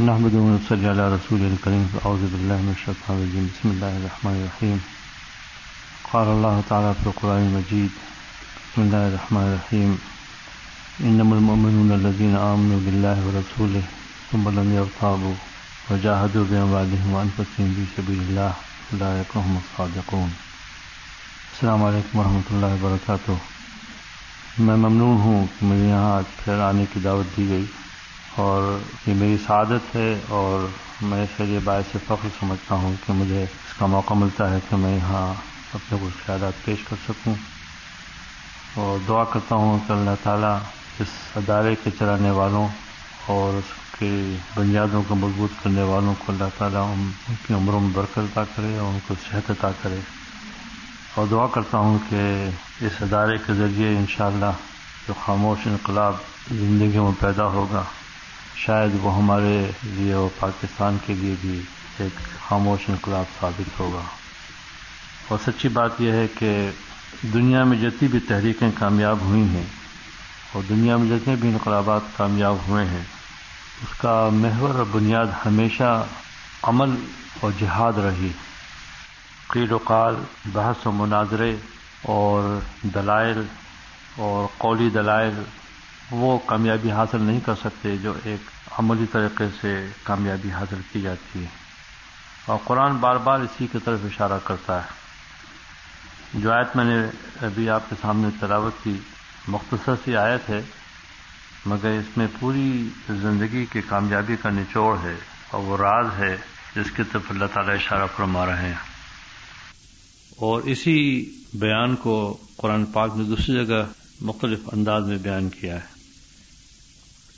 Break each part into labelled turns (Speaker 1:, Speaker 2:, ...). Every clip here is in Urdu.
Speaker 1: نحمد صلی اللہ رسول الکریم اعوذ باللہ من الشیطان الرجیم بسم اللہ الرحمن الرحیم قال اللہ تعالیٰ فی القرآن المجید بسم اللہ الرحمن الرحیم انما المؤمنون الذين آمنوا بالله ورسوله ثم لم يرتابوا وجاهدوا بأموالهم وأنفسهم في سبيل الله أولئك هم الصادقون. السلام علیکم ورحمۃ اللہ وبرکاتہ میں ممنون ہوں کہ مجھے یہاں آج پھر آنے کی دعوت دی گئی۔ اور یہ میری سعادت ہے اور میں اس لیے باعث فخر سمجھتا ہوں کہ مجھے اس کا موقع ملتا ہے کہ میں یہاں اپنے کچھ خیالات پیش کر سکوں۔ اور دعا کرتا ہوں کہ اللہ تعالیٰ اس ادارے کے چلانے والوں اور اس کے بنیادوں کو مضبوط کرنے والوں کو اللہ تعالیٰ ان کی عمروں میں برکت عطا کرے اور ان کو صحت عطا کرے۔ اور دعا کرتا ہوں کہ اس ادارے کے ذریعے انشاءاللہ جو خاموش انقلاب زندگی میں پیدا ہوگا شاید وہ ہمارے لیے اور پاکستان کے لیے بھی ایک خاموش انقلاب ثابت ہوگا۔ اور سچی بات یہ ہے کہ دنیا میں جتنی بھی تحریکیں کامیاب ہوئی ہیں اور دنیا میں جتنے بھی انقلابات کامیاب ہوئے ہیں، اس کا محور اور بنیاد ہمیشہ عمل اور جہاد رہی۔ قیل و قال، بحث و مناظرے اور دلائل اور قولی دلائل وہ کامیابی حاصل نہیں کر سکتے جو ایک عملی طریقے سے کامیابی حاصل کی جاتی ہے۔ اور قرآن بار بار اسی کی طرف اشارہ کرتا ہے۔ جو آیت میں نے ابھی آپ کے سامنے تلاوت کی مختصر سی آیت ہے، مگر اس میں پوری زندگی کی کامیابی کا نچوڑ ہے اور وہ راز ہے جس کی طرف اللہ تعالی اشارہ فرما رہے ہیں۔ اور اسی بیان کو قرآن پاک نے دوسری جگہ مختلف انداز میں بیان کیا ہے۔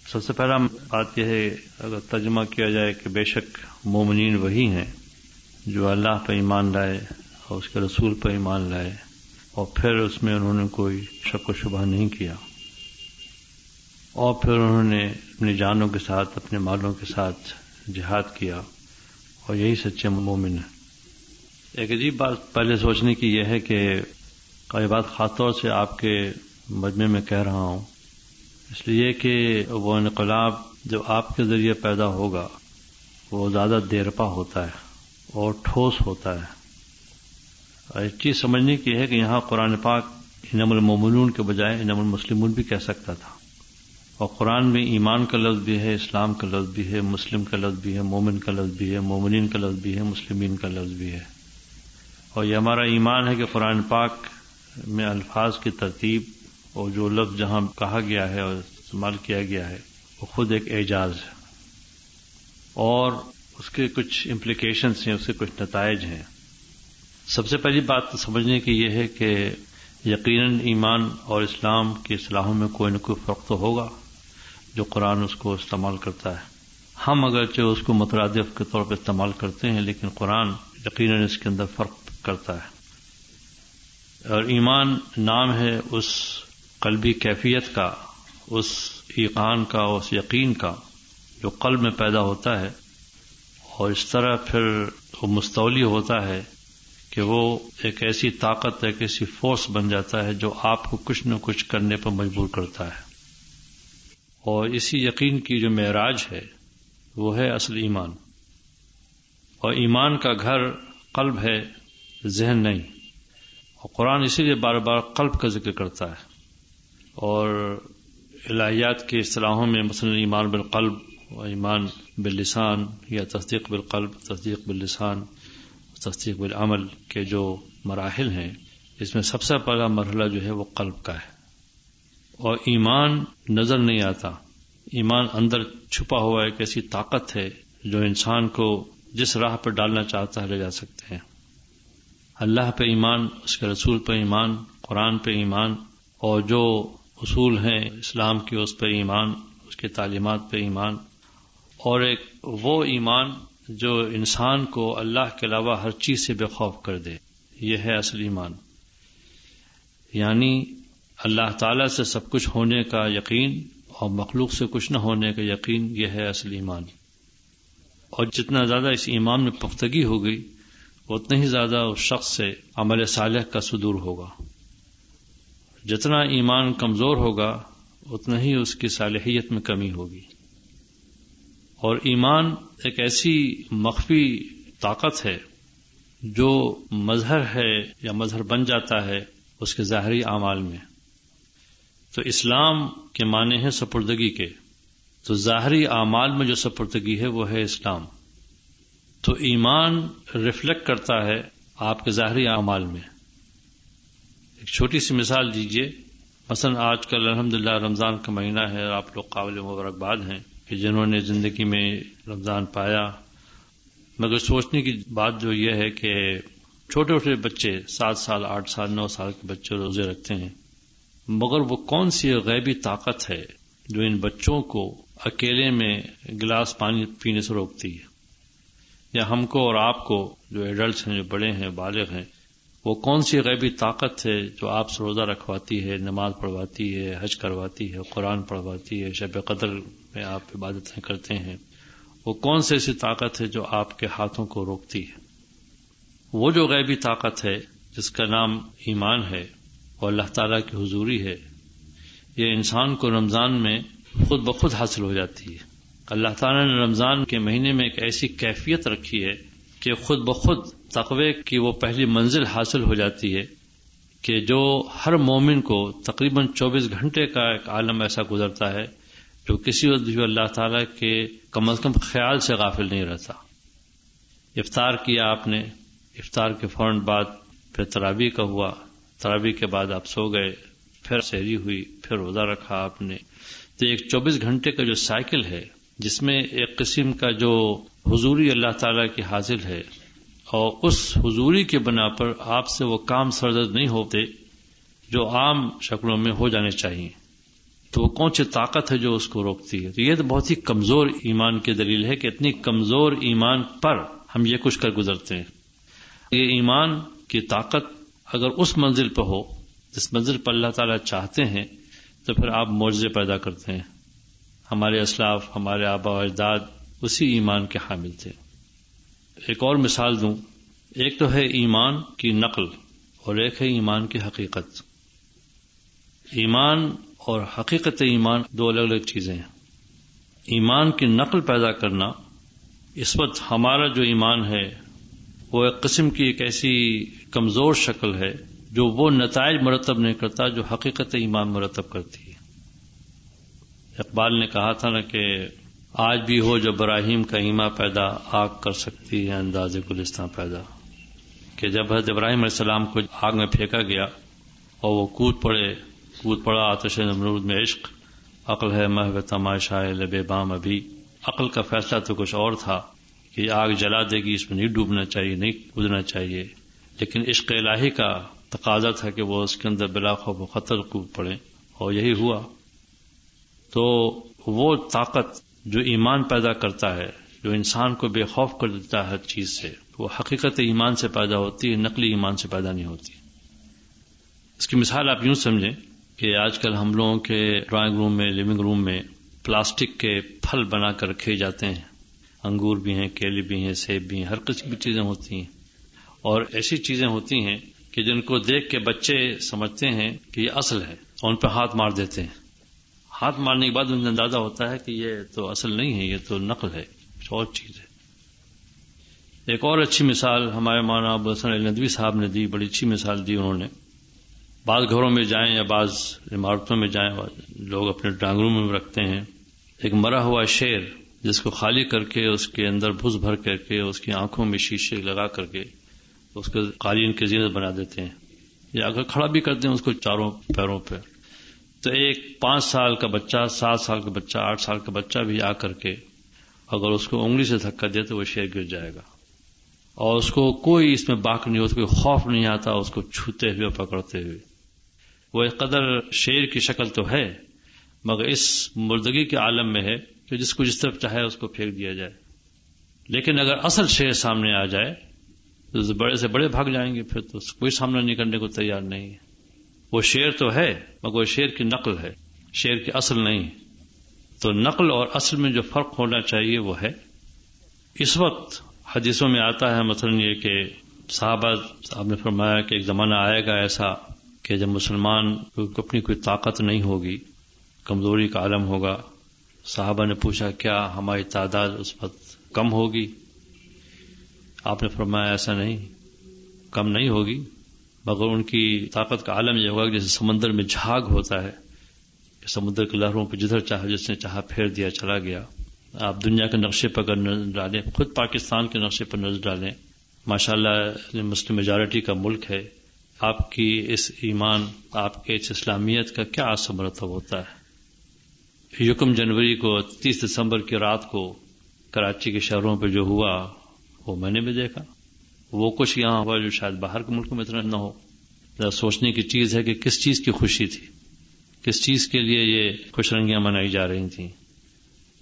Speaker 1: سب سے پہلا بات یہ ہے، اگر ترجمہ کیا جائے کہ بے شک مومنین وہی ہیں جو اللہ پہ ایمان لائے اور اس کے رسول پہ ایمان لائے اور پھر اس میں انہوں نے کوئی شک و شبہ نہیں کیا اور پھر انہوں نے اپنی جانوں کے ساتھ، اپنے مالوں کے ساتھ جہاد کیا اور یہی سچے مومن ہیں۔ ایک عجیب بات پہلے سوچنے کی یہ ہے کہ کئی بات خاص طور سے آپ کے مجمے میں کہہ رہا ہوں اس لیے کہ وہ انقلاب جو آپ کے ذریعے پیدا ہوگا، وہ زیادہ دیرپا ہوتا ہے اور ٹھوس ہوتا ہے۔ ایک چیز سمجھنے کی ہے کہ یہاں قرآن پاک انم المومنون کے بجائے انم المسلمون بھی کہہ سکتا تھا۔ اور قرآن میں ایمان کا لفظ بھی ہے، اسلام کا لفظ بھی ہے، مسلم کا لفظ بھی ہے، مومن کا لفظ بھی ہے، مومنین کا لفظ بھی ہے، مسلمین کا لفظ بھی ہے۔ اور یہ ہمارا ایمان ہے کہ قرآن پاک میں الفاظ کی ترتیب اور جو لفظ جہاں کہا گیا ہے اور استعمال کیا گیا ہے، وہ خود ایک اعجاز ہے۔ اور اس کے کچھ امپلیکیشنس ہیں، اس کے کچھ نتائج ہیں۔ سب سے پہلی بات سمجھنے کی یہ ہے کہ یقیناً ایمان اور اسلام کی اصلاحوں میں کوئی نہ کوئی فرق تو ہوگا جو قرآن اس کو استعمال کرتا ہے۔ ہم اگرچہ اس کو مترادف کے طور پہ استعمال کرتے ہیں، لیکن قرآن یقیناً اس کے اندر فرق کرتا ہے۔ اور ایمان نام ہے اس قلبی کیفیت کا، اس ایقان کا، اس یقین کا جو قلب میں پیدا ہوتا ہے، اور اس طرح پھر وہ مستولی ہوتا ہے کہ وہ ایک ایسی طاقت، ایک ایسی فورس بن جاتا ہے جو آپ کو کچھ نہ کچھ کرنے پر مجبور کرتا ہے۔ اور اسی یقین کی جو معراج ہے، وہ ہے اصل ایمان۔ اور ایمان کا گھر قلب ہے، ذہن نہیں۔ اور قرآن اسی لیے بار بار قلب کا ذکر کرتا ہے۔ اور الہیات کے اصطلاحوں میں مثلا ایمان بالقلب و ایمان باللسان یا تصدیق بالقلب، تصدیق باللسان، تصدیق بالعمل کے جو مراحل ہیں، اس میں سب سے پہلا مرحلہ جو ہے وہ قلب کا ہے۔ اور ایمان نظر نہیں آتا، ایمان اندر چھپا ہوا ایک ایسی طاقت ہے جو انسان کو جس راہ پر ڈالنا چاہتا ہے لے جا سکتے ہیں۔ اللہ پہ ایمان، اس کے رسول پہ ایمان، قرآن پہ ایمان، اور جو اصول ہیں اسلام کی اس پہ ایمان، اس کی تعلیمات پہ ایمان۔ اور ایک وہ ایمان جو انسان کو اللہ کے علاوہ ہر چیز سے بے خوف کر دے، یہ ہے اصل ایمان۔ یعنی اللہ تعالی سے سب کچھ ہونے کا یقین اور مخلوق سے کچھ نہ ہونے کا یقین، یہ ہے اصل ایمان۔ اور جتنا زیادہ اس ایمان میں پختگی ہو گئی اتنا ہی زیادہ اس شخص سے عمل صالح کا صدور ہوگا۔ جتنا ایمان کمزور ہوگا، اتنا ہی اس کی صالحیت میں کمی ہوگی۔
Speaker 2: اور ایمان ایک ایسی مخفی طاقت ہے، جو مظہر ہے یا مظہر بن جاتا ہے اس کے ظاہری اعمال میں۔ تو اسلام کے معنی ہے سپردگی کے۔ تو ظاہری اعمال میں جو سپردگی ہے، وہ ہے اسلام۔ تو ایمان ریفلیکٹ کرتا ہے آپ کے ظاہری اعمال میں۔ ایک چھوٹی سی مثال دیجیے مثلا آج کل الحمد رمضان کا مہینہ ہے اور آپ لوگ قابل مبارکباد ہیں کہ جنہوں نے زندگی میں رمضان پایا۔ مگر سوچنے کی بات جو یہ ہے کہ چھوٹے چھوٹے بچے، سات سال، آٹھ سال، نو سال کے بچے روزے رکھتے ہیں۔ مگر وہ کون سی غیبی طاقت ہے جو ان بچوں کو اکیلے میں گلاس پانی پینے سے روکتی ہے؟ یا ہم کو اور آپ کو جو ایڈلٹس ہیں، جو بڑے ہیں، بالغ ہیں وہ کون سی غیبی طاقت ہے جو آپ سے روزہ رکھواتی ہے، نماز پڑھواتی ہے، حج کرواتی ہے، قرآن پڑھواتی ہے، شب قدر میں آپ عبادتیں کرتے ہیں؟ وہ کون سی ایسی طاقت ہے جو آپ کے ہاتھوں کو روکتی ہے؟ وہ جو غیبی طاقت ہے، جس کا نام ایمان ہے اور اللہ تعالی کی حضوری ہے، یہ انسان کو رمضان میں خود بخود حاصل ہو جاتی ہے۔ اللہ تعالیٰ نے رمضان کے مہینے میں ایک ایسی کیفیت رکھی ہے کہ خود بخود تقوی کی وہ پہلی منزل حاصل ہو جاتی ہے کہ جو ہر مومن کو تقریباً چوبیس گھنٹے کا ایک عالم ایسا گزرتا ہے جو کسی وقت بھی اللہ تعالیٰ کے کم از کم خیال سے غافل نہیں رہتا۔ افطار کیا آپ نے؟ افطار کے فوراً بعد پھر ترابی کا ہوا۔ ترابی کے بعد آپ سو گئے۔ پھر سہری ہوئی۔ پھر روزہ رکھا آپ نے۔ تو ایک چوبیس گھنٹے کا جو سائیکل ہے، جس میں ایک قسم کا جو حضوری اللہ تعالی کی حاصل ہے اور اس حضوری کے بنا پر آپ سے وہ کام سرد نہیں ہوتے جو عام شکلوں میں ہو جانے چاہیے۔ تو وہ کون سی طاقت ہے جو اس کو روکتی ہے۔ تو یہ تو بہت ہی کمزور ایمان کی دلیل ہے کہ اتنی کمزور ایمان پر ہم یہ کچھ کر گزرتے ہیں۔ یہ ایمان کی طاقت اگر اس منزل پہ ہو، جس منزل پر اللہ تعالیٰ چاہتے ہیں، تو پھر آپ معجزے پیدا کرتے ہیں۔ ہمارے اسلاف، ہمارے آبا و اجداد اسی ایمان کے حامل تھے۔ ایک اور مثال دوں۔ ایک تو ہے ایمان کی نقل اور ایک ہے ایمان کی حقیقت۔ ایمان اور حقیقت ایمان دو الگ الگ چیزیں ہیں۔ ایمان کی نقل پیدا کرنا اس وقت ہمارا جو ایمان ہے، وہ ایک قسم کی ایک ایسی کمزور شکل ہے جو وہ نتائج مرتب نہیں کرتا، جو حقیقت ایمان مرتب کرتی ہے۔ اقبال نے کہا تھا نا کہ آج بھی ہو جو براہیم کا ایما پیدا، آگ کر سکتی ہے انداز گلستان پیدا۔ کہ جب حضرت ابراہیم علیہ السلام کو آگ میں پھینکا گیا اور وہ کود پڑے، کود پڑا، آتش نمرود میں عشق، عقل ہے محو تماشا لب بام ابھی۔ عقل کا فیصلہ تو کچھ اور تھا کہ آگ جلا دے گی، اس میں نہیں ڈوبنا چاہیے، نہیں کودنا چاہیے۔ لیکن عشق الہی کا تقاضا تھا کہ وہ اس کے اندر بلا خوف و خطر کود پڑے، اور یہی ہوا۔ تو وہ طاقت جو ایمان پیدا کرتا ہے، جو انسان کو بے خوف کر دیتا ہے ہر چیز سے، وہ حقیقت ایمان سے پیدا ہوتی ہے، نقلی ایمان سے پیدا نہیں ہوتی۔ اس کی مثال آپ یوں سمجھیں کہ آج کل ہم لوگوں کے ڈرائنگ روم میں لونگ روم میں پلاسٹک کے پھل بنا کر رکھے جاتے ہیں۔ انگور بھی ہیں کیلے بھی ہیں، سیب بھی ہیں، ہر قسم کی چیزیں ہوتی ہیں۔ اور ایسی چیزیں ہوتی ہیں کہ جن کو دیکھ کے بچے سمجھتے ہیں کہ یہ اصل ہے، اور ان پہ ہاتھ مار دیتے ہیں۔ ہاتھ مارنے کے بعد انہیں اندازہ ہوتا ہے کہ یہ تو اصل نہیں ہے، یہ تو نقل ہے، کچھ اور چیز ہے۔ ایک اور اچھی مثال ہمارے مانا ابو حسن ندوی صاحب نے دی، بڑی اچھی مثال دی انہوں نے۔ بعض گھروں میں جائیں یا بعض عمارتوں میں جائیں، لوگ اپنے ڈانگروں میں رکھتے ہیں۔ ایک مرا ہوا شیر جس کو خالی کر کے، اس کے اندر بھس بھر کر کے، اس کی آنکھوں میں شیشے لگا کر کے، اس کو قالین کی زینت بنا دیتے ہیں۔ یا اگر کھڑا بھی کرتے ہیں اس کو چاروں پیروں پہ۔ تو ایک پانچ سال کا بچہ، سات سال کا بچہ، آٹھ سال کا بچہ بھی آ کر کے اگر اس کو انگلی سے دھکا دے تو وہ شیر گر جائے گا۔ اور اس کو کوئی اس میں باق نہیں ہوتا، کوئی خوف نہیں آتا، اس کو چھوتے ہوئے، پکڑتے ہوئے۔ وہ ایک قدر شیر کی شکل تو ہے، مگر اس مردگی کے عالم میں ہے کہ جس کو جس طرف چاہے اس کو پھینک دیا جائے۔ لیکن اگر اصل شیر سامنے آ جائے تو بڑے سے بڑے بھاگ جائیں گے، پھر تو کوئی سامنا نہیں کرنے کو تیار نہیں۔ ہے وہ شیر تو ہے، مگر وہ شیر کی نقل ہے شیر کی اصل نہیں۔ تو نقل اور اصل میں جو فرق ہونا چاہیے وہ ہے۔ اس وقت حدیثوں میں آتا ہے، مثلاً یہ کہ صحابہ صاحب نے فرمایا کہ ایک زمانہ آئے گا ایسا کہ جب مسلمان کو اپنی کوئی طاقت نہیں ہوگی، کمزوری کا عالم ہوگا۔ صحابہ نے پوچھا، کیا ہماری تعداد اس وقت کم ہوگی؟ آپ نے فرمایا، ایسا نہیں، کم نہیں ہوگی۔ مگر ان کی طاقت کا عالم یہ ہوگا کہ جیسے سمندر میں جھاگ ہوتا ہے، کہ سمندر کی لہروں پہ جدھر چاہا، جس نے چاہا پھیر دیا، چلا گیا۔ آپ دنیا کے نقشے پر اگر نظر ڈالیں، خود پاکستان کے نقشے پر نظر ڈالیں ماشاء اللہ مسلم میجارٹی کا ملک ہے۔ آپ کی اس ایمان، آپ کے اس اسلامیت کا کیا اثر مرتب ہوتا ہے؟ یکم جنوری کو، تیس دسمبر کی رات کو، کراچی کے شہروں پہ جو ہوا، وہ میں نے بھی دیکھا۔ وہ کچھ یہاں ہوا جو شاید باہر کے ملک میں اتنا نہ ہو۔ ذرا سوچنے کی چیز ہے کہ کس چیز کی خوشی تھی۔ کس چیز کے لیے یہ خوش رنگیاں منائی جا رہی تھیں۔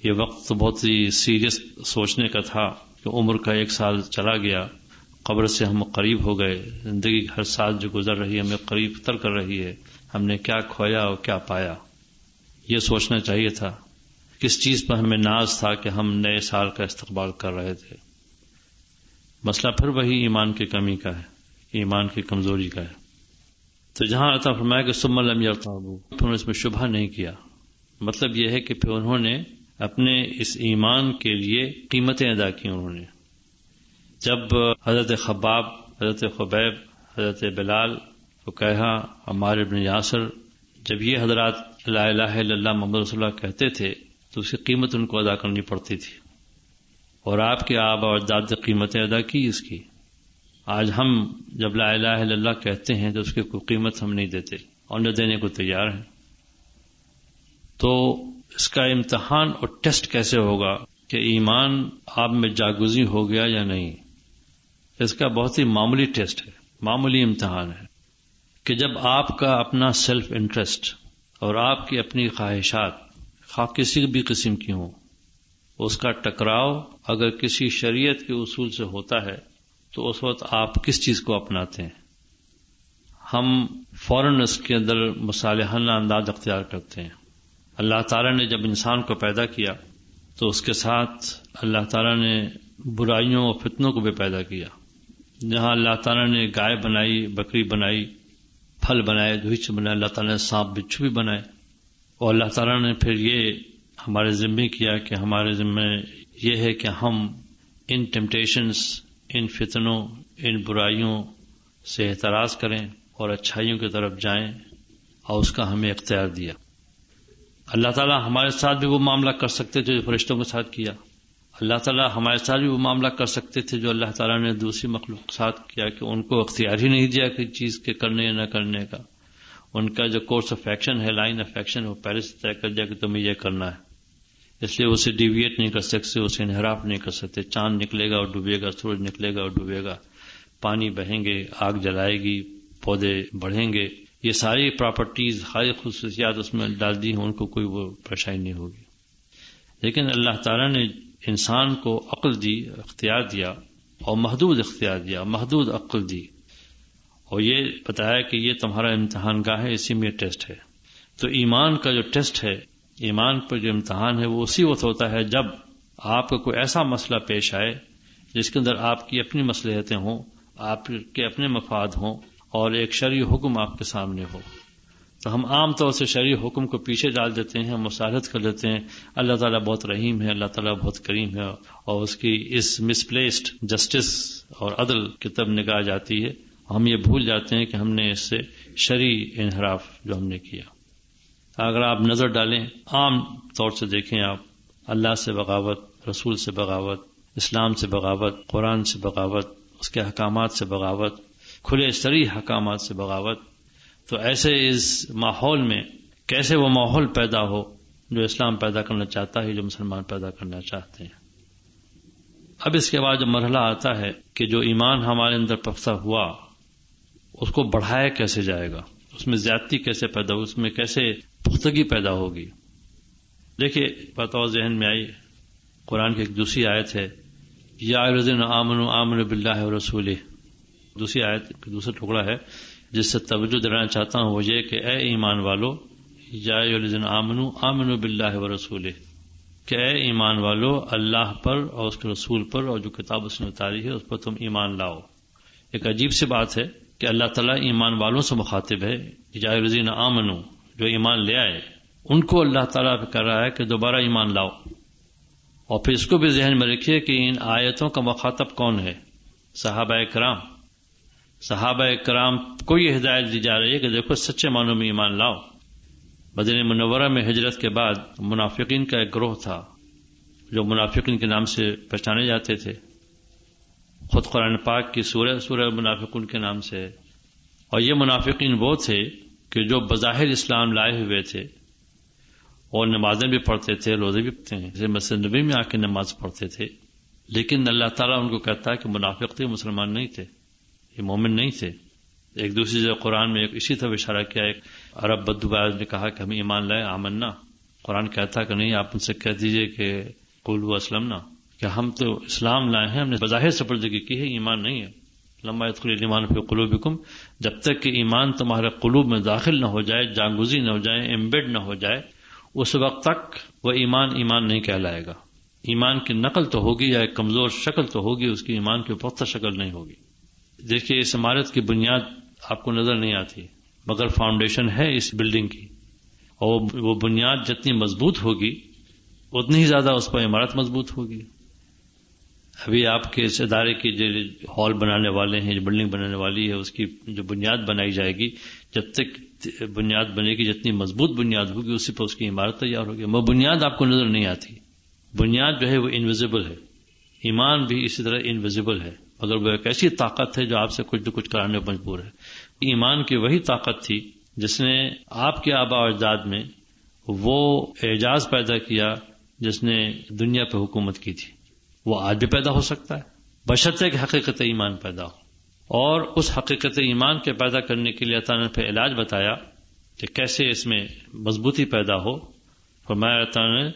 Speaker 2: یہ وقت تو بہت ہی سیریس سوچنے کا تھا کہ عمر کا ایک سال چلا گیا۔ قبر سے ہم قریب ہو گئے۔ زندگی ہر سال جو گزر رہی ہے، ہمیں قریب تر کر رہی ہے۔ ہم نے کیا کھویا اور کیا پایا۔ یہ سوچنا چاہیے تھا۔ کس چیز پر ہمیں ناز تھا کہ ہم نئے سال کا استقبال کر رہے تھے۔ مسئلہ پھر وہی ایمان کی کمی کا ہے، ایمان کی کمزوری کا ہے۔ تو جہاں عطا فرمایا کہ سم الم پھر اس میں شبہ نہیں کیا۔ مطلب یہ ہے کہ پھر انہوں نے اپنے اس ایمان کے لیے قیمتیں ادا کی انہوں نے۔ جب حضرت خباب، حضرت خبیب، حضرت بلال کہا عمار ابن یاسر، جب یہ حضرات لا الہ الا اللہ محمد رسول اللہ کہتے تھے، تو اس کی قیمت ان کو ادا کرنی پڑتی تھی۔ اور آپ کے آبا اور داد قیمتیں ادا کی اس کی۔ آج ہم جب لا الہ الا اللہ کہتے ہیں تو اس کی کوئی قیمت ہم نہیں دیتے اور نہ دینے کو تیار ہیں۔ تو اس کا امتحان اور ٹیسٹ کیسے ہوگا کہ ایمان آپ میں جاگزی ہو گیا یا نہیں؟ اس کا بہت ہی معمولی ٹیسٹ ہے، معمولی امتحان ہے کہ جب آپ کا اپنا سیلف انٹرسٹ اور آپ کی اپنی خواہشات خواہ کسی بھی قسم کی ہوں اس کا ٹکراؤ اگر کسی شریعت کے اصول سے ہوتا ہے، تو اس وقت آپ کس چیز کو اپناتے ہیں؟ ہم فوراً اس کے اندر مصالحانہ انداز اختیار کرتے ہیں۔ اللہ تعالیٰ نے جب انسان کو پیدا کیا، تو اس کے ساتھ اللہ تعالیٰ نے برائیوں اور فتنوں کو بھی پیدا کیا۔ جہاں اللہ تعالیٰ نے گائے بنائی، بکری بنائی، پھل بنائے دھوچ بنائے اللہ تعالیٰ نے سانپ، بچھو بھی بنائے۔ اور اللہ تعالیٰ نے پھر یہ ہمارے ذمے کیا کہ ہمارے ذمے یہ ہے کہ ہم ان ٹمپٹیشنس ان فتنوں، ان برائیوں سے احتراز کریں اور اچھائیوں کی طرف جائیں اور اس کا ہمیں اختیار دیا۔ اللہ تعالیٰ ہمارے ساتھ بھی وہ معاملہ کر سکتے تھے جو فرشتوں کے ساتھ کیا۔ اللہ تعالیٰ ہمارے ساتھ بھی وہ معاملہ کر سکتے تھے جو اللہ تعالیٰ نے دوسری مخلوق کے ساتھ کیا کہ ان کو اختیار ہی نہیں دیا کہ چیز کے کرنے یا نہ کرنے کا۔ ان کا جو کورس آف ایکشن ہے لائن آف ایکشن وہ پہلے سے طے کر دیا کہ تمہیں یہ کرنا ہے۔ اس لیے اسے ڈیویٹ نہیں کر سکتے، اسے انحراف نہیں کر سکتے۔ چاند نکلے گا اور ڈوبے گا، سورج نکلے گا اور ڈوبے گا۔ پانی بہیں گے، آگ جلائے گی، پودے بڑھیں گے۔ یہ ساری پراپرٹیز ہاری خصوصیات اس میں ڈال دی ہیں، ان کو کوئی وہ پریشانی نہیں ہوگی۔ لیکن اللہ تعالیٰ نے انسان کو عقل دی، اختیار دیا اور محدود اختیار دیا، محدود عقل دی۔ اور یہ بتایا کہ یہ تمہارا امتحان گاہ ہے، اسی میں ٹیسٹ ہے۔ تو ایمان کا جو ٹیسٹ ہے، ایمان پر جو امتحان ہے، وہ اسی وقت ہوتا ہے جب آپ کو کوئی ایسا مسئلہ پیش آئے جس کے اندر آپ کی اپنی مصلحتیں ہوں، آپ کے اپنے مفاد ہوں اور ایک شرعی حکم آپ کے سامنے ہو۔ تو ہم عام طور سے شرعی حکم کو پیچھے ڈال دیتے ہیں مسالت کر لیتے ہیں۔ اللہ تعالیٰ بہت رحیم ہے، اللہ تعالیٰ بہت کریم ہے اور اس کی اس مسپلیسڈ جسٹس اور عدل کی تب نگاہ جاتی ہے۔ ہم یہ بھول جاتے ہیں کہ ہم نے اس سے شرعی انحراف جو ہم نے کیا۔ اگر آپ نظر ڈالیں، عام طور سے دیکھیں آپ، اللہ سے بغاوت، رسول سے بغاوت، اسلام سے بغاوت، قرآن سے بغاوت، اس کے حکامات سے بغاوت، کھلے سری حکامات سے بغاوت، تو ایسے اس ماحول میں کیسے وہ ماحول پیدا ہو جو اسلام پیدا کرنا چاہتا ہے جو مسلمان پیدا کرنا چاہتے ہیں۔ اب اس کے بعد جو مرحلہ آتا ہے کہ جو ایمان ہمارے اندر پختہ ہوا اس کو بڑھایا کیسے جائے گا؟ اس میں زیادتی کیسے پیدا ہو اس میں کیسے پختگی پیدا ہوگی؟ دیکھیے بتاؤ ذہن میں آئی۔ قرآن کی ایک دوسری آیت ہے، یا آمن آمن بلّہ رسول دوسری آیت دوسرا ٹکڑا ہے، جس سے توجہ دلانا چاہتا ہوں، وہ یہ کہ اے ایمان والو، یا آمن آمن بلّہ و رسول کہ اے ایمان والو، اللہ پر اور اس کے رسول پر اور جو کتاب اس نے اتاری ہے، اس پر تم ایمان لاؤ۔ ایک عجیب سی بات ہے کہ اللہ تعالیٰ ایمان والوں سے مخاطب ہے جائے رضین آمن جو ایمان لے آئے، ان کو اللہ تعالیٰ پہ کر رہا ہے کہ دوبارہ ایمان لاؤ۔ اور پھر اس کو بھی ذہن میں رکھیے کہ ان آیتوں کا مخاطب کون ہے؟ صحابہ کرام۔ صحابہ کرام کو یہ ہدایت دی جا رہی ہے کہ دیکھو، سچے معنوں میں ایمان لاؤ۔ بدن منورہ میں ہجرت کے بعد منافقین کا ایک گروہ تھا، جو منافقین کے نام سے پہچانے جاتے تھے۔ خود قرآن پاک کی سورہ سورہ منافقین کے نام سے اور یہ منافقین وہ تھے کہ جو بظاہر اسلام لائے ہوئے تھے۔ اور نمازیں بھی پڑھتے تھے، روزے بھی پڑھتے ہیں۔ جیسے مسجد نبی میں آ کے نماز پڑھتے تھے۔ لیکن اللہ تعالیٰ ان کو کہتا ہے کہ منافق تھے، مسلمان نہیں تھے۔ یہ مومن نہیں تھے۔ ایک دوسری جگہ قرآن میں ایک اسی طرح اشارہ کیا، ایک عرب بدوباز نے کہا کہ ہمیں ایمان لائے، آمنا۔ قرآن کہتا کہ نہیں، آپ ان سے کہہ دیجیے کہ قلو اسلم نا کہ ہم تو اسلام لائے ہیں، ہم نے بظاہر سپردگی کی ہے، ایمان نہیں ہے۔ لمبا ایمان پہ قلوب جب تک کہ ایمان تمہارے قلوب میں داخل نہ ہو جائے، جانگوزی نہ ہو جائے ایمبیڈ نہ ہو جائے، اس وقت تک وہ ایمان ایمان نہیں کہلائے گا۔ ایمان کی نقل تو ہوگی یا ایک کمزور شکل تو ہوگی، اس کی ایمان کی پختہ شکل نہیں ہوگی۔ دیکھیے، اس عمارت کی بنیاد آپ کو نظر نہیں آتی، مگر فاؤنڈیشن ہے اس بلڈنگ کی۔ اور وہ بنیاد جتنی مضبوط ہوگی، اتنی ہی زیادہ اس پر عمارت مضبوط ہوگی۔ ابھی آپ کے اس ادارے کی جو ہال بنانے والے ہیں، جو بلڈنگ بنانے والی ہے، اس کی جو بنیاد بنائی جائے گی، جب تک بنیاد بنے گی، جتنی مضبوط بنیاد ہوگی، اسی پر اس کی عمارت تیار ہوگی۔ وہ بنیاد آپ کو نظر نہیں آتی۔ بنیاد جو ہے وہ انویزیبل ہے۔ ایمان بھی اسی طرح انویزیبل ہے۔ مگر وہ ایک ایسی طاقت ہے جو آپ سے کچھ نہ کچھ کرانے پر مجبور ہے۔ ایمان کی وہی طاقت تھی جس نے آپ کے آبا و اجداد میں وہ اعجاز پیدا کیا جس نے دنیا پہ حکومت کی تھی۔ وہ آج بھی پیدا ہو سکتا ہے۔ بشرطے کہ حقیقت ایمان پیدا ہو۔ اور اس حقیقت ایمان کے پیدا کرنے کے لیے تعالیٰ نے پھر علاج بتایا کہ کیسے اس میں مضبوطی پیدا ہو۔ فرمایا تعالیٰ نے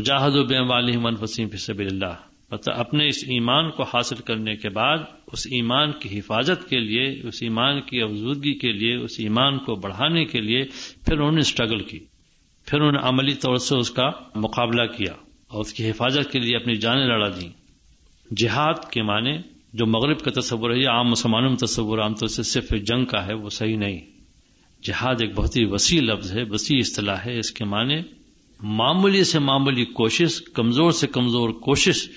Speaker 2: جاہد و بے والی من وسیم فصب اللہ مطلب اپنے اس ایمان کو حاصل کرنے کے بعد، اس ایمان کی حفاظت کے لیے، اس ایمان کی افزودگی کے لیے، اس ایمان کو بڑھانے کے لیے پھر انہوں نے اسٹرگل کی۔ پھر انہوں نے عملی طور سے اس کا مقابلہ کیا۔ اور اس کی حفاظت کے لیے اپنی جانیں لڑا دیں۔ جہاد کے معنی جو مغرب کا تصور ہے عام مسلمانوں میں تصور عام طور سے صرف جنگ کا ہے، وہ صحیح نہیں۔ جہاد ایک بہت ہی وسیع لفظ ہے، وسیع اصطلاح ہے۔ اس کے معنی معمولی سے معمولی کوشش، کمزور سے کمزور کوشش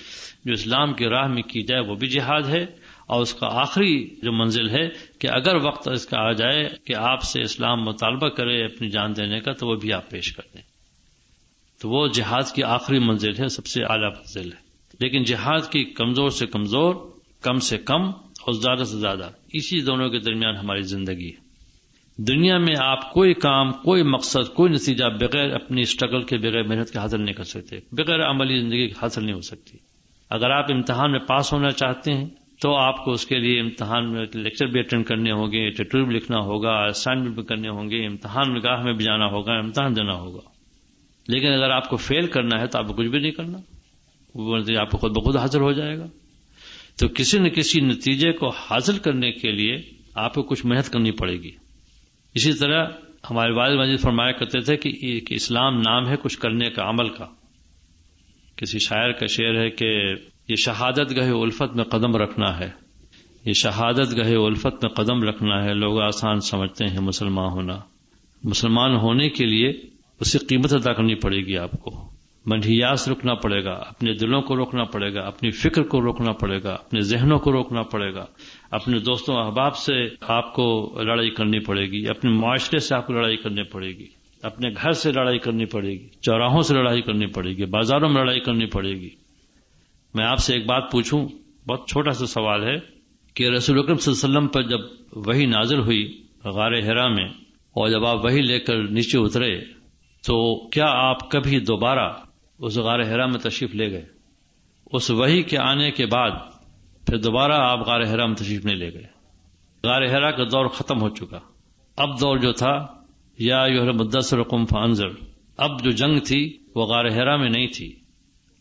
Speaker 2: جو اسلام کی راہ میں کی جائے، وہ بھی جہاد ہے۔ اور اس کا آخری جو منزل ہے کہ اگر وقت اس کا آ جائے کہ آپ سے اسلام مطالبہ کرے اپنی جان دینے کا، تو وہ بھی آپ پیش کر دیں۔ تو وہ جہاد کی آخری منزل ہے، سب سے اعلیٰ منزل ہے۔ لیکن جہاد کی کمزور سے کمزور، کم سے کم اور زیادہ سے زیادہ، اسی دونوں کے درمیان ہماری زندگی ہے۔ دنیا میں آپ کوئی کام، کوئی مقصد، کوئی نتیجہ بغیر اپنی اسٹرگل کے، بغیر محنت کے حاصل نہیں کر سکتے، بغیر عملی زندگی حاصل نہیں ہو سکتی۔ اگر آپ امتحان میں پاس ہونا چاہتے ہیں، تو آپ کو اس کے لیے امتحان میں لیکچر بھی اٹینڈ کرنے ہوں گے ٹیٹر بھی لکھنا ہوگا اسائنمنٹ بھی کرنے ہوں گے، امتحان میں گاہ میں بھی جانا ہوگا، امتحان دینا ہوگا۔ لیکن اگر آپ کو فیل کرنا ہے تو آپ کو کچھ بھی نہیں کرنا۔ وہ آپ کو خود بخود حاصل ہو جائے گا۔ تو کسی نہ کسی نتیجے کو حاصل کرنے کے لیے آپ کو کچھ محنت کرنی پڑے گی۔ اسی طرح ہمارے والد مجید فرمایا کرتے تھے کہ اسلام نام ہے کچھ کرنے کا، عمل کا۔ کسی شاعر کا شعر ہے کہ یہ شہادت گہے الفت میں قدم رکھنا ہے۔ یہ شہادت گہے الفت میں قدم رکھنا ہے۔ لوگ آسان سمجھتے ہیں مسلمان ہونا۔ مسلمان ہونے کے لیے اس کی قیمت ادا کرنی پڑے گی آپ کو۔ منڈیاس روکنا پڑے گا، اپنے دلوں کو روکنا پڑے گا، اپنی فکر کو روکنا پڑے گا، اپنے ذہنوں کو روکنا پڑے گا۔ اپنے دوستوں، احباب سے آپ کو لڑائی کرنی پڑے گی، اپنے معاشرے سے آپ کو لڑائی کرنی پڑے گی، اپنے گھر سے لڑائی کرنی پڑے گی، چوراہوں سے لڑائی کرنی پڑے گی، بازاروں میں لڑائی کرنی پڑے گی۔ میں آپ سے ایک بات پوچھوں، بہت چھوٹا سا سوال ہے کہ رسول اکرم صلی اللہ علیہ وسلم پر جب وہی نازل ہوئی غار ہرا میں، اور جب آپ وہی لے کر نیچے اترے تو کیا آپ کبھی دوبارہ اس غار ہرا میں تشریف لے گئے؟ اس وہی کے آنے کے بعد پھر دوبارہ آپ غار ہرا میں تشریف نہیں لے گئے۔ غار ہرا کا دور ختم ہو چکا۔ اب دور جو تھا، یا یو مدثر قم فانزر اب جو جنگ تھی وہ غار ہرا میں نہیں تھی۔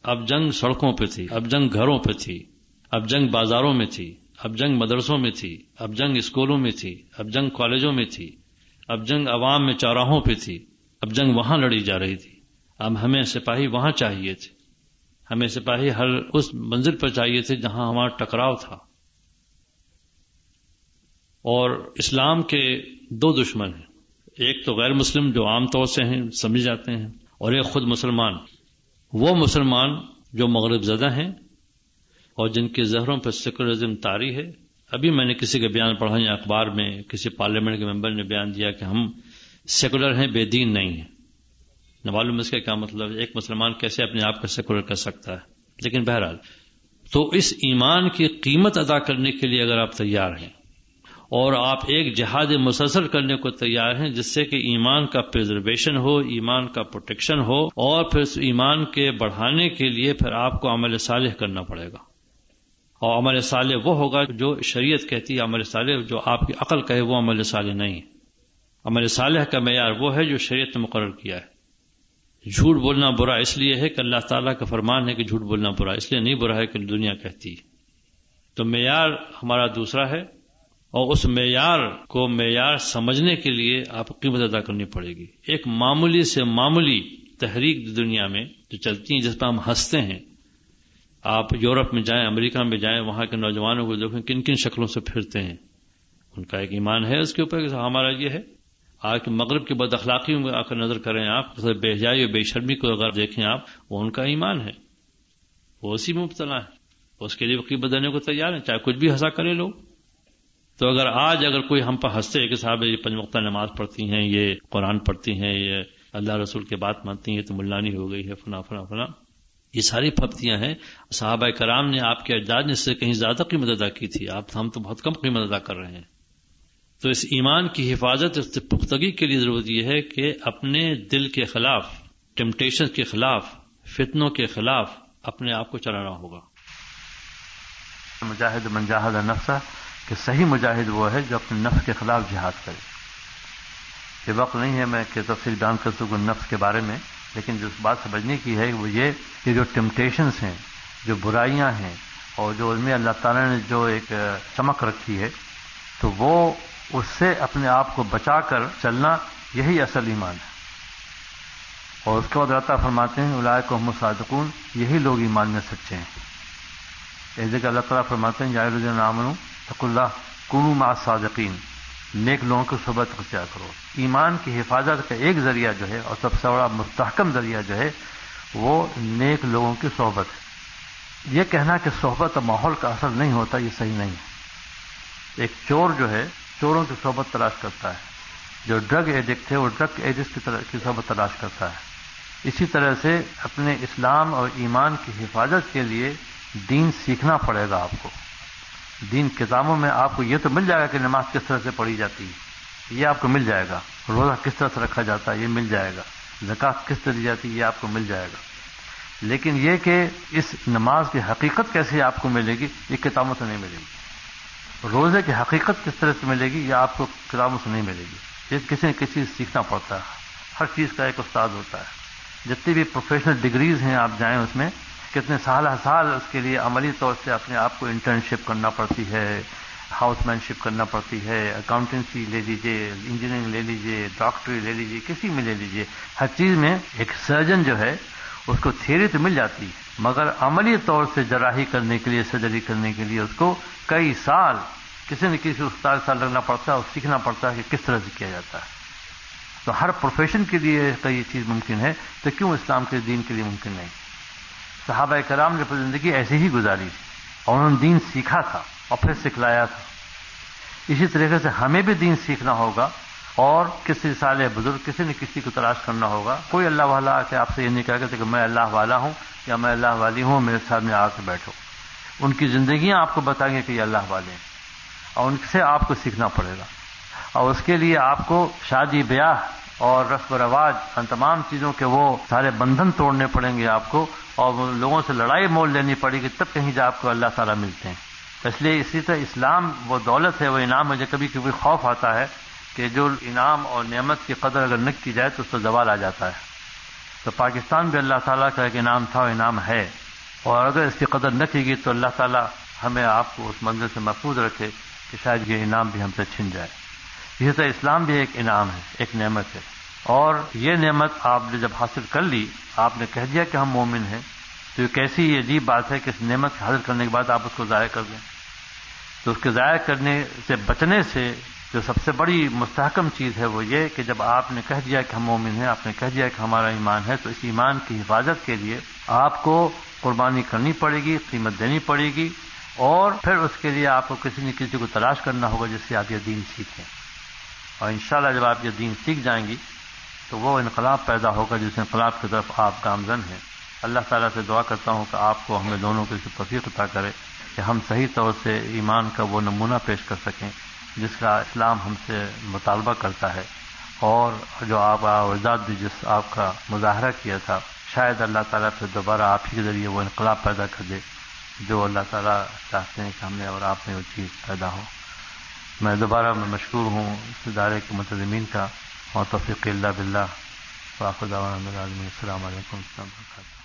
Speaker 2: اب جنگ سڑکوں پہ تھی، اب جنگ گھروں پہ تھی، اب جنگ بازاروں میں تھی، اب جنگ مدرسوں میں تھی، اب جنگ اسکولوں میں تھی، اب جنگ کالجوں میں تھی، اب جنگ عوام میں چوراہوں پہ تھی۔ اب جنگ وہاں لڑی جا رہی تھی۔ اب ہمیں سپاہی وہاں چاہیے تھے۔ ہمیں سپاہی ہر اس منزل پر چاہیے تھے جہاں ہمارا ٹکراؤ تھا۔ اور اسلام کے دو دشمن ہیں۔ ایک تو غیر مسلم جو عام طور سے ہیں سمجھ جاتے ہیں، اور ایک خود مسلمان۔ وہ مسلمان جو مغرب زدہ ہیں اور جن کے زہروں پہ سیکولرزم تاری ہے۔ ابھی میں نے کسی کا بیان پڑھا یا اخبار میں، کسی پارلیمنٹ کے ممبر نے بیان دیا کہ ہم سیکولر ہیں، بے دین نہیں ہیں۔ نہ معلوم اس کا کیا مطلب ایک مسلمان کیسے اپنے آپ کو سیکولر کر سکتا ہے؟ لیکن بہرحال، تو اس ایمان کی قیمت ادا کرنے کے لیے اگر آپ تیار ہیں، اور آپ ایک جہاد مسلسل کرنے کو تیار ہیں، جس سے کہ ایمان کا پرزرویشن ہو، ایمان کا پروٹیکشن ہو، اور پھر اس ایمان کے بڑھانے کے لیے پھر آپ کو عمل صالح کرنا پڑے گا۔ اور عمل صالح وہ ہوگا جو شریعت کہتی ہے، عمل صالح جو آپ کی عقل کہے، وہ عمل صالح نہیں ہے۔ عمل صالح کا معیار وہ ہے جو شریعت نے مقرر کیا ہے۔ جھوٹ بولنا برا اس لیے ہے کہ اللہ تعالیٰ کا فرمان ہے کہ جھوٹ بولنا برا، اس لیے نہیں برا ہے کہ دنیا کہتی۔ تو معیار ہمارا دوسرا ہے اور اس معیار کو معیار سمجھنے کے لیے آپ قیمت ادا کرنی پڑے گی۔ ایک معمولی سے معمولی تحریک دنیا میں جو چلتی ہیں، جس پہ ہم ہنستے ہیں۔ آپ یورپ میں جائیں، امریکہ میں جائیں، وہاں کے نوجوانوں کو دیکھیں کن کن شکلوں سے پھرتے ہیں۔ ان کا ایک ایمان ہے اس کے اوپر ہمارا یہ ہے۔ آج کے مغرب کی بد اخلاقی میں آ کر نظر کریں آپ بے حجائی اور بے شرمی کو اگر دیکھیں آپ، وہ ان کا ایمان ہے۔ وہ اسی میں مبتلا ہے اس کے لیے وقیب دینے کو تیار ہے چاہے کچھ بھی ہنسا کرے لوگ۔ تو اگر آج اگر کوئی ہم پر ہنستے کہ صاحب یہ پنج نماز پڑھتی ہیں، یہ قرآن پڑھتی ہیں، یہ اللہ رسول کی بات مانتی ہیں تو ملانی ہو گئی ہے فنا فنا فنا یہ ساری پھپتیاں ہیں۔ صحابہ کرام نے آپ کے اجداد نے اس سے کہیں زیادہ قیمت ادا کی تھی۔ آپ ہم تو بہت کم قیمت ادا کر رہے ہیں۔ تو اس ایمان کی حفاظت اس پختگی کے لیے ضرورت یہ ہے کہ اپنے دل کے خلاف ٹیمپٹیشن کے خلاف، فتنوں کے خلاف اپنے آپ کو چلانا ہوگا۔
Speaker 1: مجاہد منجاہد نفسہ کہ صحیح مجاہد وہ ہے جو اپنے نفس کے خلاف جہاد کرے۔ یہ وقت نہیں ہے میں کہ تفصیل بیان کر سکوں نفس کے بارے میں، لیکن جو بات سمجھنے کی ہے وہ یہ کہ جو ٹمپٹیشنس ہیں، جو برائیاں ہیں اور جو علم اللہ تعالیٰ نے جو ایک چمک رکھی ہے، تو وہ اس سے اپنے آپ کو بچا کر چلنا یہی اصل ایمان ہے۔ اور اس کے بعد رتا فرماتے ہیں الائے کو صادقون، یہی لوگ ایمان میں سچے ہیں۔ ایک جگہ اللہ تعالیٰ فرماتے ہیں جائے الدین تق اللہ کنو ما صادقین نیک لوگوں کو صحبت اختیار کرو۔ ایمان کی حفاظت کا ایک ذریعہ جو ہے، اور سب سے بڑا مستحکم ذریعہ جو ہے، وہ نیک لوگوں کی صحبت ہے۔ یہ کہنا کہ صحبت اور ماحول کا اثر نہیں ہوتا، یہ صحیح نہیں ہے۔ ایک چور جو ہے چوروں کی صحبت تلاش کرتا ہے۔ جو ڈرگ ایڈکٹ ہے وہ ڈرگ ایڈکٹ کی کی صحبت تلاش کرتا ہے۔ اسی طرح سے اپنے اسلام اور ایمان کی حفاظت کے لیے دین سیکھنا پڑے گا آپ کو۔ دین کتابوں میں آپ کو یہ تو مل جائے گا کہ نماز کس طرح سے پڑھی جاتی ہے۔ یہ آپ کو مل جائے گا۔ روزہ کس طرح سے رکھا جاتا ہے، یہ مل جائے گا۔ زکات کس طرح دی جاتی ہے، یہ آپ کو مل جائے گا۔ لیکن یہ کہ اس نماز کی حقیقت کیسے آپ کو ملے گی، یہ کتابوں سے نہیں ملے گی۔ روزے کی حقیقت کس طرح سے ملے گی یہ آپ کو کتابوں سے نہیں ملے گی۔ یہ کسی نہ کسی سیکھنا پڑتا ہے۔ ہر چیز کا ایک استاد ہوتا ہے۔ جتنی بھی پروفیشنل ڈگریز ہیں، آپ جائیں اس میں، کتنے سال سال اس کے لیے عملی طور سے اپنے آپ کو انٹرنشپ کرنا پڑتی ہے ہاؤس مین شپ کرنا پڑتی ہے اکاؤنٹنسی لے لیجیے انجینئرنگ لے لیجیے ڈاکٹری لے لیجیے کسی میں لے لیجیے ہر چیز میں ایک سرجن جو ہے، اس کو تھیری تو مل جاتی ہے۔ مگر عملی طور سے جراحی کرنے کے لیے، سرجری کرنے کے لیے اس کو کئی سال کسی نہ کسی استاد سال لگنا پڑتا ہے اور سیکھنا پڑتا ہے کہ کس طرح سے کیا جاتا ہے۔ تو ہر پروفیشن کے لیے کئی چیز ممکن ہے، تو کیوں اسلام کے دین کے لیے ممکن نہیں؟ صحابہ کرام نے اپنی زندگی ایسے ہی گزاری اور انہوں نے دین سیکھا تھا اور پھر سکھلایا تھا۔ اسی طریقے سے ہمیں بھی دین سیکھنا ہوگا اور کسی سال بزرگ کسی نہ کسی کو تلاش کرنا ہوگا۔ کوئی اللہ والا آ کے آپ سے یہ نہیں کہہ کہ میں اللہ والا ہوں یا میں اللہ والی ہوں، میرے ساتھ میں آ کے بیٹھو۔ ان کی زندگیاں آپ کو بتائیں گے کہ یہ اللہ والے ہیں۔ اور ان سے آپ کو سیکھنا پڑے گا۔ اور اس کے لیے آپ کو شادی بیاہ اور رسم و رواج ان تمام چیزوں کے وہ سارے بندھن توڑنے پڑیں گے آپ کو۔ اور لوگوں سے لڑائی مول لینی پڑے گی، تب کہیں جا آپ کو اللہ تعالیٰ ملتے ہیں۔ اس لیے اسی طرح اسلام وہ دولت ہے، وہ انعام مجھے کبھی کبھی خوف آتا ہے کہ جو انعام اور نعمت کی قدر اگر نہ کی جائے تو اس پر زوال آ جاتا ہے۔ تو پاکستان بھی اللہ تعالیٰ کا ایک انعام تھا اور انعام ہے۔ اور اگر اس کی قدر نہ کی گئی تو اللہ تعالیٰ ہمیں آپ کو اس منزل سے محفوظ رکھے کہ شاید یہ انعام بھی ہم سے چھن جائے۔ اسی طرح اسلام بھی ایک انعام ہے، ایک نعمت ہے۔ اور یہ نعمت آپ نے جب حاصل کر لی، آپ نے کہہ دیا کہ ہم مومن ہیں، تو یہ کیسی عجیب بات ہے کہ اس نعمت حاصل کرنے کے بعد آپ اس کو ضائع کر دیں۔ تو اس کے ضائع کرنے سے بچنے سے جو سب سے بڑی مستحکم چیز ہے وہ یہ کہ جب آپ نے کہہ دیا کہ ہم مومن ہیں، آپ نے کہہ دیا کہ ہمارا ایمان ہے، تو اس ایمان کی حفاظت کے لیے آپ کو قربانی کرنی پڑے گی، قیمت دینی پڑے گی، اور پھر اس کے لیے آپ کو کسی نہ کسی کو تلاش کرنا ہوگا جس سے آپ یہ دین سیکھیں۔ اور انشاءاللہ جب آپ یہ دین سیکھ جائیں گی، تو وہ انقلاب پیدا ہوگا جس انقلاب کی طرف آپ گامزن ہیں۔ اللہ تعالیٰ سے دعا کرتا ہوں کہ آپ کو ہمیں دونوں کو اسے توفیق عطا کرے کہ ہم صحیح طور سے ایمان کا وہ نمونہ پیش کر سکیں۔ جس کا اسلام ہم سے مطالبہ کرتا ہے اور جو آپ آزاد جس آپ کا مظاہرہ کیا تھا، شاید اللہ تعالیٰ پھر دوبارہ آپ ہی کے ذریعے وہ انقلاب پیدا کر دے، جو اللہ تعالیٰ چاہتے ہیں کہ ہم نے اور آپ میں وہ چیز پیدا ہو۔ میں دوبارہ میں مشکور ہوں اس ادارے کے متظمین کا۔ اور توفیق اللہ بلّہ واقع السلام علیکم و رحمۃ اللہ